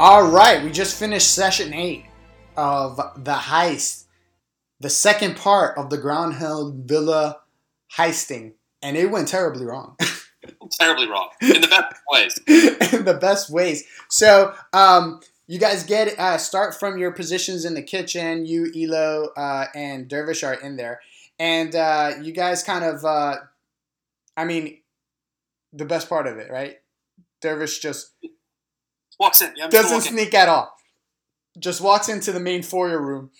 All right, we just finished session eight of the heist, the second part of the Gralhund Villa heisting, and it went terribly wrong. terribly wrong in the best ways. in the best ways. So, um, you guys get uh, start from your positions in the kitchen. You, Elo, uh, and Dervish are in there, and uh, you guys kind of, uh, I mean, the best part of it, right? Dervish just walks in. Yeah, I'm doesn't sneak at all. Just walks into the main foyer room,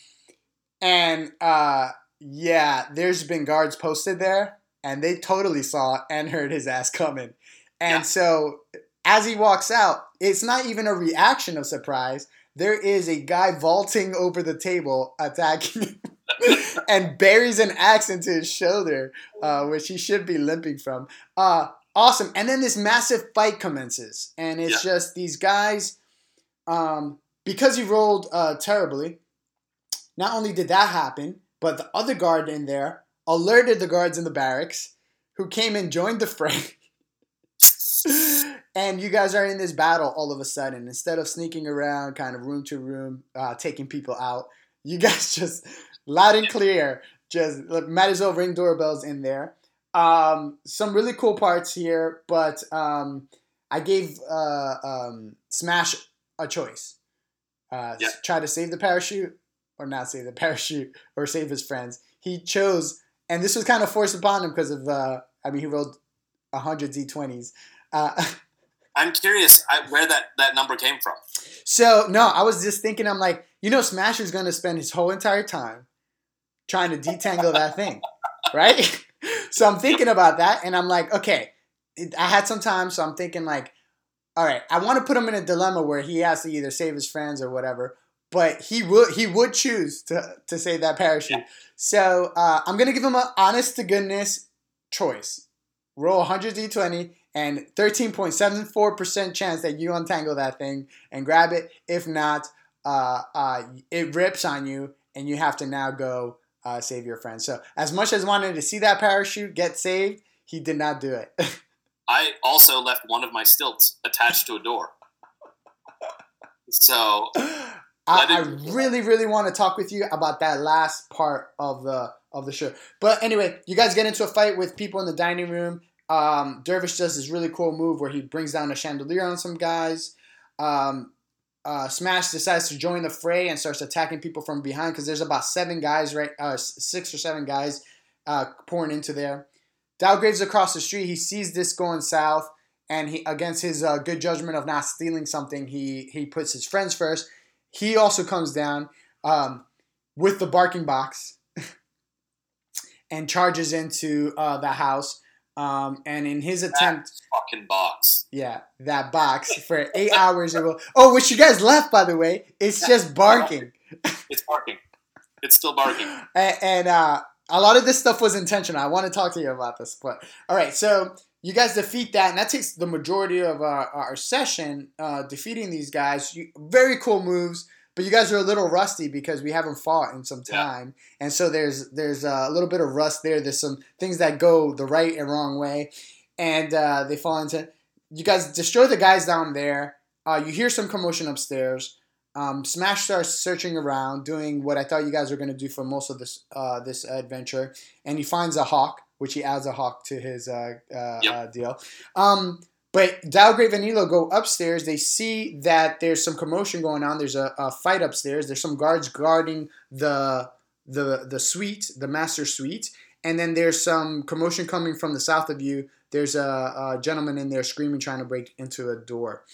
and uh, yeah, there's been guards posted there, and they totally saw and heard his ass coming. And Yeah. so, as he walks out, it's not even a reaction of surprise. There is a guy vaulting over the table, attacking him, and buries an axe into his shoulder, uh, which he should be limping from. Uh, awesome. And then this massive fight commences, and it's just these guys. Um, because he rolled uh, terribly, not only did that happen, but the other guard in there alerted the guards in the barracks, who came and joined the fray. and you guys are in this battle all of a sudden. Instead of sneaking around, kind of room to room, uh, taking people out, you guys just loud and clear. Just look, might as well ring doorbells in there. Um, some really cool parts here, but um, I gave uh, um, Smash a choice. Uh, Yeah. Try to save the parachute or not save the parachute or save his friends. He chose, and this was kind of forced upon him because of, uh, I mean, he rolled 100 D20s. Uh, I'm curious where that, that number came from. so, no, I was just thinking, I'm like, you know, Smasher's going to spend his whole entire time trying to detangle that thing, right? so I'm thinking about that, and I'm like, okay, I had some time, so I'm thinking, like, all right, I want to put him in a dilemma where he has to either save his friends or whatever, but he would he would choose to to save that parachute. So uh, I'm gonna give him an honest to goodness choice. Roll 100 d20 and 13.74% chance that you untangle that thing and grab it. If not, uh, uh, it rips on you and you have to now go uh, save your friend. So as much as wanted to see that parachute get saved, he did not do it. I also left one of my stilts attached to a door. So I, I really, really want to talk with you about that last part of the of the show. But anyway, you guys get into a fight with people in the dining room. Um, Dervish does this really cool move where he brings down a chandelier on some guys. Um, uh, Smash decides to join the fray and starts attacking people from behind because there's about seven guys, right? Uh, six or seven guys uh, pouring into there. Dalgrave's across the street. He sees this going south, and he, against his uh, good judgment of not stealing something, he he puts his friends first. He also comes down um, with the barking box and charges into uh, the house. Um, and in his attempt, fucking box. yeah, that box for eight hours. It will. Oh, which you guys left, by the way. It's just barking, It's barking. It's still barking. and, and uh, a lot of this stuff was intentional. I want to talk to you about this, but all right. So you guys defeat that, and that takes the majority of our, our session uh, defeating these guys. You, very cool moves, but you guys are a little rusty because we haven't fought in some Yeah. time, and so there's there's a little bit of rust there. There's some things that go the right and wrong way, and uh, they fall into. You guys destroy the guys down there. Uh, you hear some commotion upstairs. Um, Smash starts searching around, doing what I thought you guys were going to do for most of this uh, this adventure, and he finds a hawk, which he adds a hawk to his uh, uh, Yep. uh, deal. Um, but Dalgrave and Elo go upstairs. They see that there's some commotion going on. There's a, a fight upstairs. There's some guards guarding the the the suite, the master suite, and then there's some commotion coming from the south of you. There's a, a gentleman in there screaming, trying to break into a door.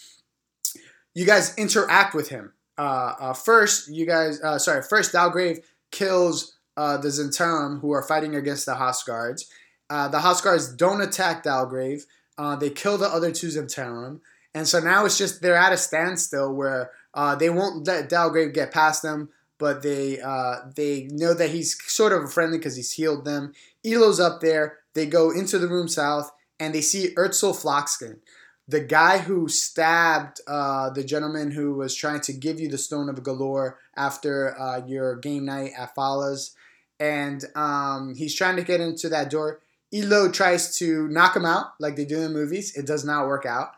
You guys interact with him. Uh, uh, first, you guys, uh, sorry, first Dalgrave kills uh, the Zhentarim who are fighting against the House Guards. Uh, the House Guards don't attack Dalgrave. Uh, they kill the other two Zhentarim. And so now it's just they're at a standstill where uh, they won't let Dalgrave get past them, but they uh, they know that he's sort of a friendly because he's healed them. Elo's up there. They go into the room south and they see Urstul Floxin, the guy who stabbed uh, the gentleman who was trying to give you the Stone of Golorr after uh, your game night at Fala's. And um, he's trying to get into that door. Elo tries to knock him out like they do in movies. It does not work out.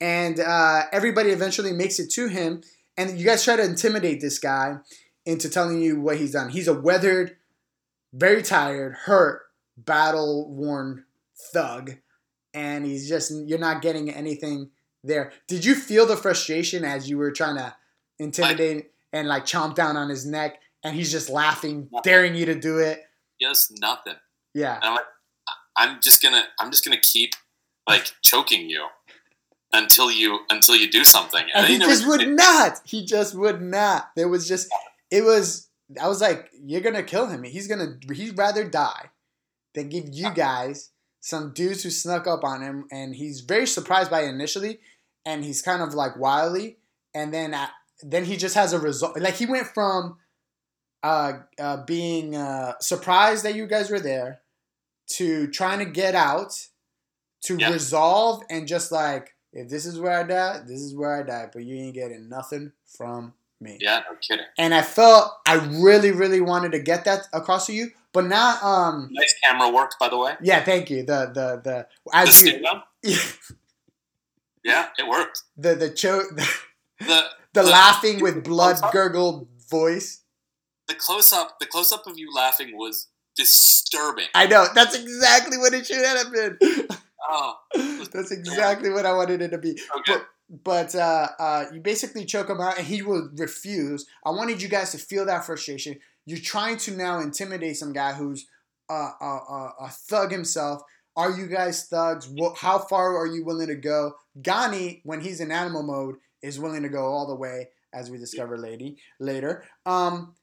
and uh, everybody eventually makes it to him. And you guys try to intimidate this guy into telling you what he's done. He's a weathered, very tired, hurt, battle worn thug, and he's just you're not getting anything there. Did you feel the frustration as you were trying to intimidate and like chomp down on his neck, and he's just laughing, daring you to do it? Just nothing. Yeah. And I'm like, I'm just gonna, I'm just gonna keep like choking you until you, until you do something. And he never just would did. not. He just would not. There was just, it was. I was like, you're gonna kill him. He's gonna. He'd rather die than give you guys some dudes who snuck up on him, and he's very surprised by it initially, and he's kind of like wily, and then then he just has a result. Like he went from uh, uh, being uh, surprised that you guys were there to trying to get out to Yeah. resolve and just like if this is where I die, this is where I die, but you ain't getting nothing from me. Yeah, no kidding. And I felt I really, really wanted to get that across to you, but not um Nice camera work, by the way. yeah, thank you. The the the The as stare you. Yeah, it worked. the the cho- the, The the The- laughing with blood gurgled voice. the close up, the close up of you laughing was disturbing. I know that's exactly what it should have been. Oh, that's exactly what I wanted it to be. okay. But but uh, uh, you basically choke him out, and he will refuse. I wanted you guys to feel that frustration. You're trying to now intimidate some guy who's uh, a, a, a thug himself. Are you guys thugs? What, how far are you willing to go? Gani, when he's in animal mode, is willing to go all the way, as we discover lady later. Um,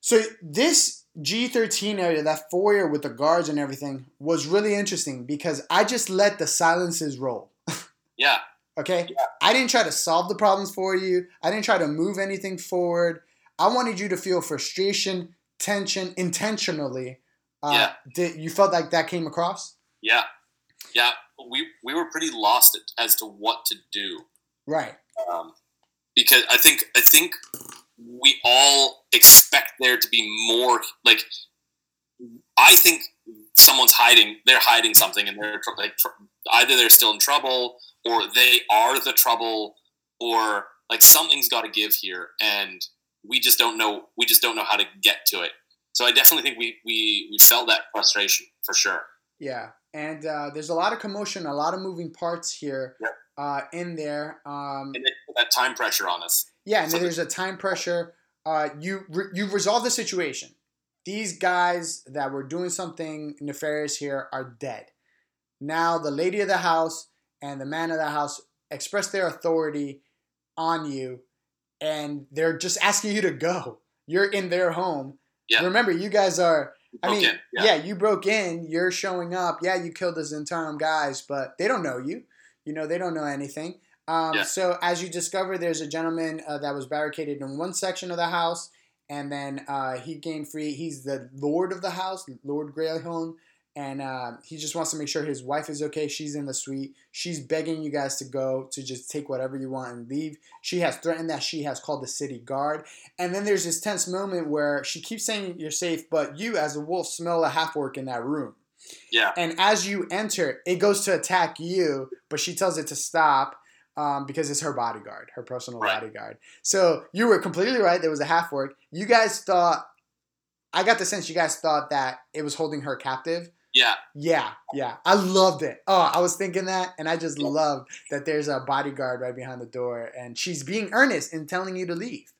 so this G13 area, that foyer with the guards and everything, was really interesting because I just let the silences roll. Yeah, Okay? I didn't try to solve the problems for you. I didn't try to move anything forward. I wanted you to feel frustration, tension intentionally. Uh, Yeah. Did you felt like that came across? yeah, yeah. We we were pretty lost as to what to do. Right. um, because I think I think we all expect there to be more. Like, I think someone's hiding. They're hiding something, and they're tr- like tr- either they're still in trouble, or they are the trouble, or like something's got to give here, and we just don't know. We just don't know how to get to it. So I definitely think we we we felt that frustration for sure. Yeah. And uh, there's a lot of commotion, a lot of moving parts here Yep. uh, in there. Um, And they put that time pressure on us. Yeah, and there's a time pressure. Uh, you re- you resolve the situation. These guys that were doing something nefarious here are dead. Now the lady of the house and the man of the house express their authority on you, and they're just asking you to go. You're in their home. Yeah. Remember, you guys are. I mean, Okay, yeah. you broke in. You're showing up. Yeah, you killed those Zhentarim guys, but they don't know you. You know, they don't know anything. Um, Yeah. So as you discover, there's a gentleman uh, that was barricaded in one section of the house, and then uh, he gained free. He's the lord of the house, Lord Gralhund, and uh, he just wants to make sure his wife is okay. She's in the suite. She's begging you guys to go to just take whatever you want and leave. She has threatened that she has called the city guard, and then there's this tense moment where she keeps saying you're safe, but you as a wolf smell a half orc in that room. Yeah. And as you enter, it goes to attack you, but she tells it to stop um, because it's her bodyguard, her personal Right. bodyguard. So you were completely right. There was a half orc. You guys thought, I got the sense you guys thought that it was holding her captive. Yeah, Yeah, yeah. I loved it. Oh, I was thinking that, and I just loved that there's a bodyguard right behind the door, and she's being earnest in telling you to leave.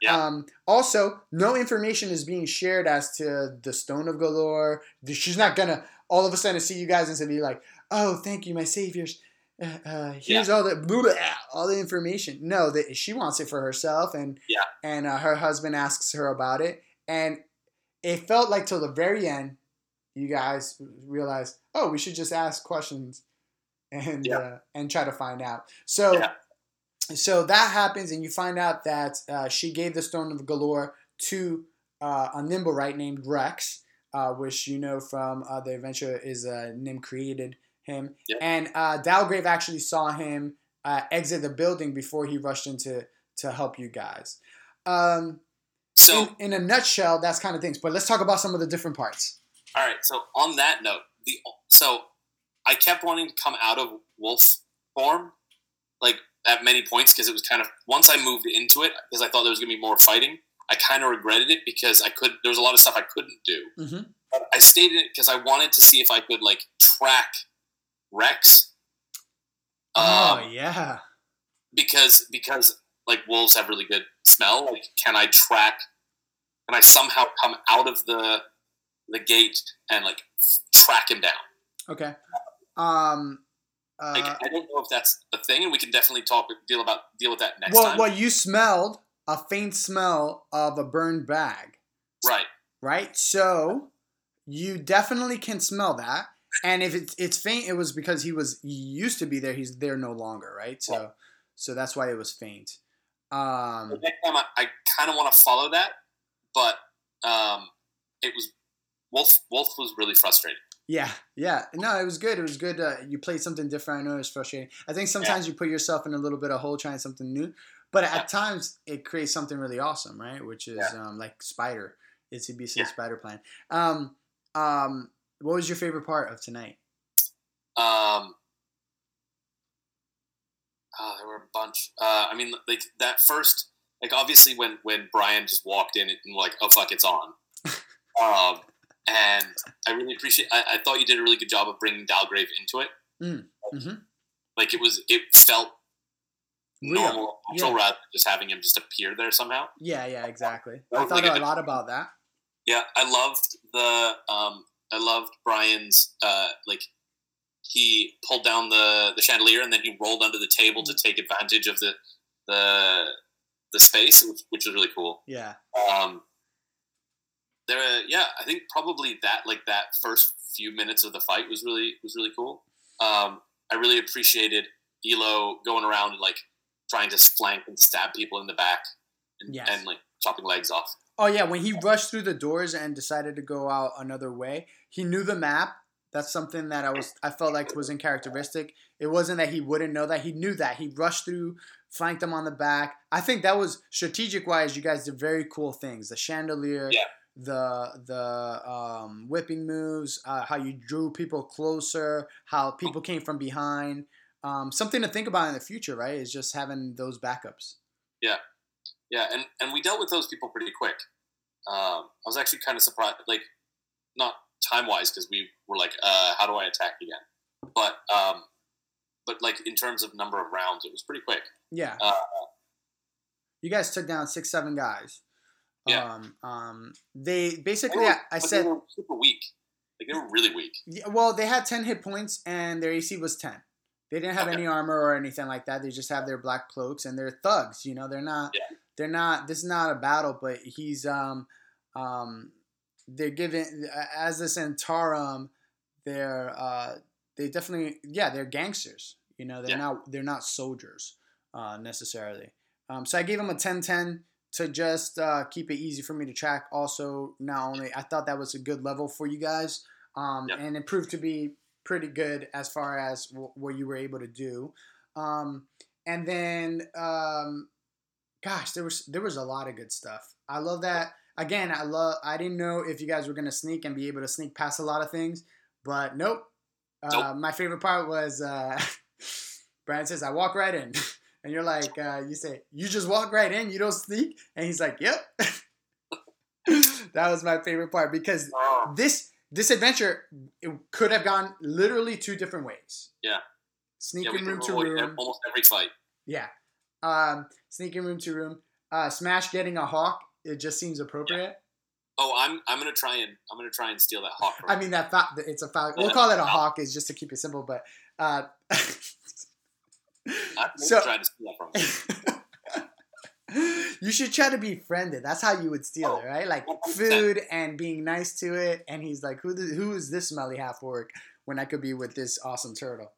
Yeah. Um, also, no information is being shared as to the Stone of Golorr. She's not gonna all of a sudden see you guys and say, be like, "Oh, thank you, my saviors. Uh, here's all the blah, blah, all the information." No, that she wants it for herself, and Yeah. and uh, her husband asks her about it, and it felt like till the very end, you guys realized, oh, we should just ask questions and Yeah. uh, and try to find out. So. Yeah. So that happens, and you find out that uh, she gave the Stone of Golorr to uh, a Nimblewright named Rex, uh, which you know from uh, the adventure is uh, Nim created him. Yeah. And uh, Dalgrave actually saw him uh, exit the building before he rushed in to, to help you guys. Um, So, in, in a nutshell, that's kind of things. But let's talk about some of the different parts. all right. So on that note, the so I kept wanting to come out of wolf form, like at many points because it was kind of once I moved into it because I thought there was gonna be more fighting. I kind of regretted it because I could. There was a lot of stuff I couldn't do. Mm-hmm. But I stayed in it because I wanted to see if I could like track Rex. Oh Um, yeah. because because like wolves have really good smell. Like, can I track? Can I somehow come out of the the gate and like track him down? Okay. Um. Uh, Like, I don't know if that's a thing, and we can definitely talk deal about deal with that next well, time. well, you smelled a faint smell of a burned bag, Right. right? So you definitely can smell that. And if it's it's faint, it was because he was he used to be there. He's there no longer, right? So so that's why it was faint. Um. The next time I, I kind of want to follow that, but um, it was Wolf. Wolf was really frustrating. Yeah, yeah. No, it was good. It was good. Uh, you played something different. I know it was frustrating. I think sometimes you put yourself in a little bit of hole trying something new, but Yeah. at times it creates something really awesome, right? Which is Yeah. um, like Spider. It's CBC Yeah. Spider Plan. Um, um, what was your favorite part of tonight? Um, oh, there were a bunch. Uh, I mean, like that first, like obviously when when Brian just walked in and like, oh fuck, it's on. um, and I really appreciate. I, I thought you did a really good job of bringing Dalgrave into it. Mm-hmm. Like it was, it felt Real. normal, natural Yeah. rather than just having him just appear there somehow. Yeah, yeah, exactly. That I thought like a a- lot about that. Yeah, I loved the um, I loved Brian's uh, like he pulled down the the chandelier and then he rolled under the table to take advantage of the the the space, which, which was really cool. Yeah, Um, there, yeah, I think probably that like that first few minutes of the fight was really was really cool. Um, I really appreciated Elo going around and like trying to flank and stab people in the back and, Yes. and like chopping legs off. Oh yeah, when he rushed through the doors and decided to go out another way, he knew the map. That's something that I was I felt like was uncharacteristic. It wasn't that he wouldn't know that. He knew that. He rushed through, flanked them on the back. I think that was strategic wise, you guys did very cool things. The chandelier, Yeah. the the um, whipping moves, uh, how you drew people closer, how people came from behind. Um, something to think about in the future, right? Is just having those backups. Yeah, yeah, and, and we dealt with those people pretty quick. Um, I was actually kind of surprised, like not time wise, because we were like, uh, how do I attack again? But um, but like in terms of number of rounds, it was pretty quick. Yeah. Uh, you guys took down six, seven guys. Yeah. Um, um, they basically, They were- I, I said, they were super weak. Like they were really weak. yeah, well, they had 10 hit points and their AC was 10. They didn't have Okay. any armor or anything like that. They just have their black cloaks and they're thugs. You know, they're not, Yeah. they're not, this is not a battle, but he's, um, um, they're given, as the Zhentarim, they're, uh, they definitely, yeah, they're gangsters. You know, they're Yeah. not, they're not soldiers, uh, necessarily. Um, so I gave him a 10-10 to just uh, keep it easy for me to track. Also, not only I thought that was a good level for you guys, um, and it proved to be pretty good as far as w- what you were able to do. Um, and then, um, gosh, there was there was a lot of good stuff. I love that. Again, I love. I didn't know if you guys were gonna sneak and be able to sneak past a lot of things, but nope. Uh, Nope. My favorite part was uh, Brian says, "I walk right in." And you're like, uh, you say, you just walk right in, you don't sneak? And he's like, yep. that was my favorite part because this this adventure it could have gone literally two different ways. Yeah. yeah, Sneaking we room to room. almost every fight. Yeah. Um, sneaking room to room. Uh, Smash getting a hawk. It just seems appropriate. Oh, I'm I'm gonna try and I'm gonna try and steal that hawk. I mean that fa- it's a falcon. We'll call it a hawk. Is just to keep it simple, but uh, I'm so- trying to steal that from him. you should try to be friended. That's how you would steal Oh, it, right? Like 100%. food and being nice to it. And he's like, "Who who is this smelly half orc when I could be with this awesome turtle?"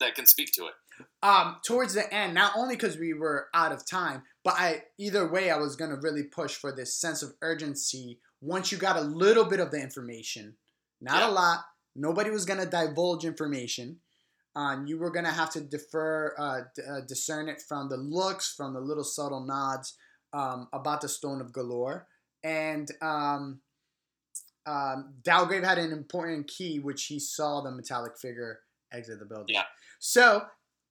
That can speak to it. Um, towards the end, not only because we were out of time, but I either way I was gonna really push for this sense of urgency. Once you got a little bit of the information, not Yeah. a lot. Nobody was gonna divulge information. Um, you were gonna have to defer, uh, d- uh, discern it from the looks, from the little subtle nods um, about the Stone of Golorr, and um, um, Dalgrave had an important key, which he saw the metallic figure exit the building. Yeah. So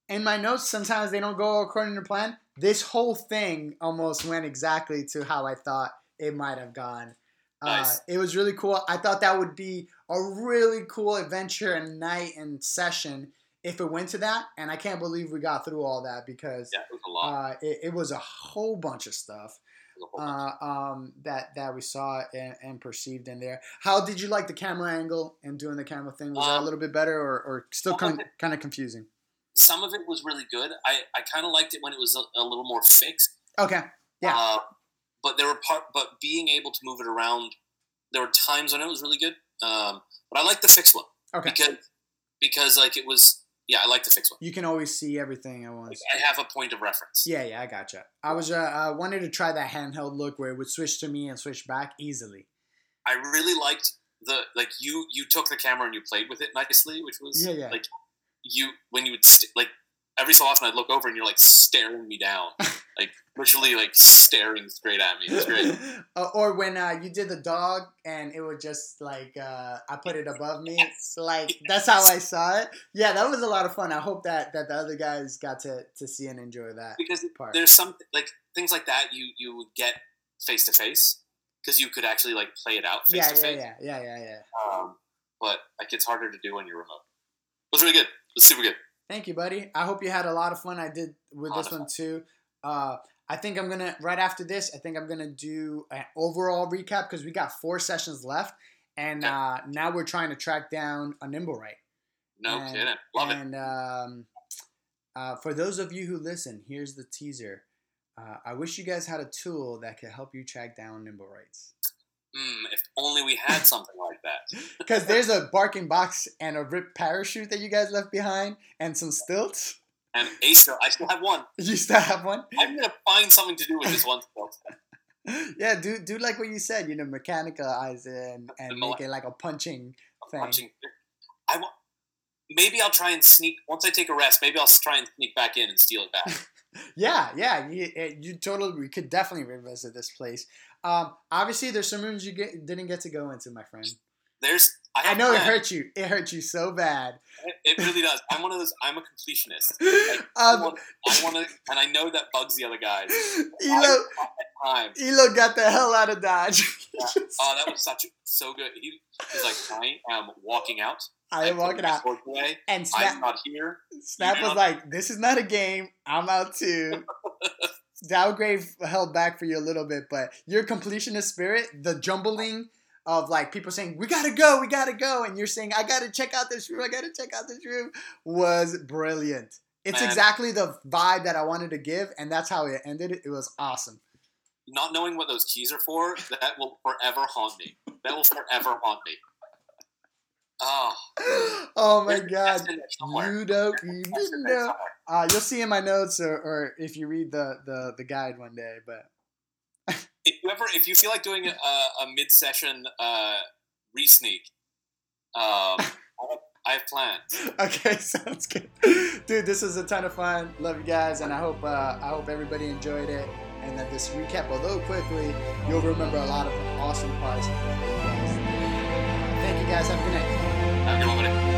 in my notes, sometimes they don't go according to plan. This whole thing almost went exactly to how I thought it might have gone. Nice. Uh, it was really cool. I thought that would be a really cool adventure and night and session if it went to that. And I can't believe we got through all that because Yeah, it was uh, it, it was a whole bunch of stuff It was a whole bunch. uh, um, that that we saw and, and perceived in there. How did you like the camera angle and doing the camera thing? Was that a Um, little bit better or, or still con- kind of confusing? Some of it was really good. I, I kind of liked it when it was a, a little more fixed. Okay. Yeah. Uh, but there were part, but being able to move it around, there were times when it was really good. Um, but I like the fixed one Okay. because because like it was yeah I like the fixed one. You can always see everything at Like, once. I have a point of reference. Yeah, yeah, I gotcha. I was uh, I wanted to try that handheld look where it would switch to me and switch back easily. I really liked the like you you took the camera and you played with it nicely, which was Yeah, yeah. like you when you would st- like every so often I'd look over and you're like staring me down, like literally like staring straight at me. It's great. Uh, or when uh, you did the dog and it would just like uh, I put it above me, Yes. like that's how I saw it. Yeah, that was a lot of fun. I hope that that the other guys got to to see and enjoy that because part. there's some like things like that you you would get face to face because you could actually like play it out face Yeah, to yeah, face. yeah, yeah, yeah, yeah. Um, but like it's harder to do when you're remote. It was really good. Super good. Thank you, buddy. I hope you had a lot of fun. I did with this one too. Uh, I think I'm gonna right after this. I think I'm gonna do an overall recap because we got four sessions left, and Okay. uh, now we're trying to track down a nimblewright. No And- kidding. Love it. and um, uh, for those of you who listen, here's the teaser. Uh, I wish you guys had a tool that could help you track down nimblewrights. Mm, if only we had something like that. Because there's a barking box and a ripped parachute that you guys left behind, and some stilts. And Acer, I still have one. You still have one? I'm gonna find something to do with this one. still. yeah, do do like what you said, you know, mechanicalize it and, and make it like a punching thing. Punching. I want. Maybe I'll try and sneak once I take a rest. Maybe I'll try and sneak back in and steal it back. Yeah, yeah, you, eh, you totally we could definitely revisit this place. Um, obviously, there's some rooms you get, didn't get to go into, my friend. There's. I, I know it hurt you. It hurt you so bad. It, it really does. I'm one of those. I'm a completionist. I um, I want to, and I know that bugs the other guys. Elo, Time. Elo got the hell out of Dodge. Oh, that was such so good. He was like, I am walking out. I am walking out, away. and I'm Snap, not here. Snap was like, "This is not a game. I'm out too." Dalgrave held back for you a little bit, but your completionist spirit, the jumbling of like people saying, "We gotta go, we gotta go," and you're saying, "I gotta check out this room, I gotta check out this room," was brilliant. It's Man. exactly the vibe that I wanted to give, and that's how it ended. It was awesome. Not knowing what those keys are for, that will forever haunt me. That will forever haunt me. Oh, oh my there's god, test in there you don't even test in there know. Uh, you'll see in my notes, or, or if you read the, the the guide one day. But If you ever, if you feel like doing a, a mid-session uh, re-sneak, um, I have- plans. okay, sounds good, dude. This was a ton of fun. Love you guys, and I hope uh, I hope everybody enjoyed it. And that this recap, although quickly, you'll remember a lot of awesome parts. Thank you guys. Have a good night. Have a good one.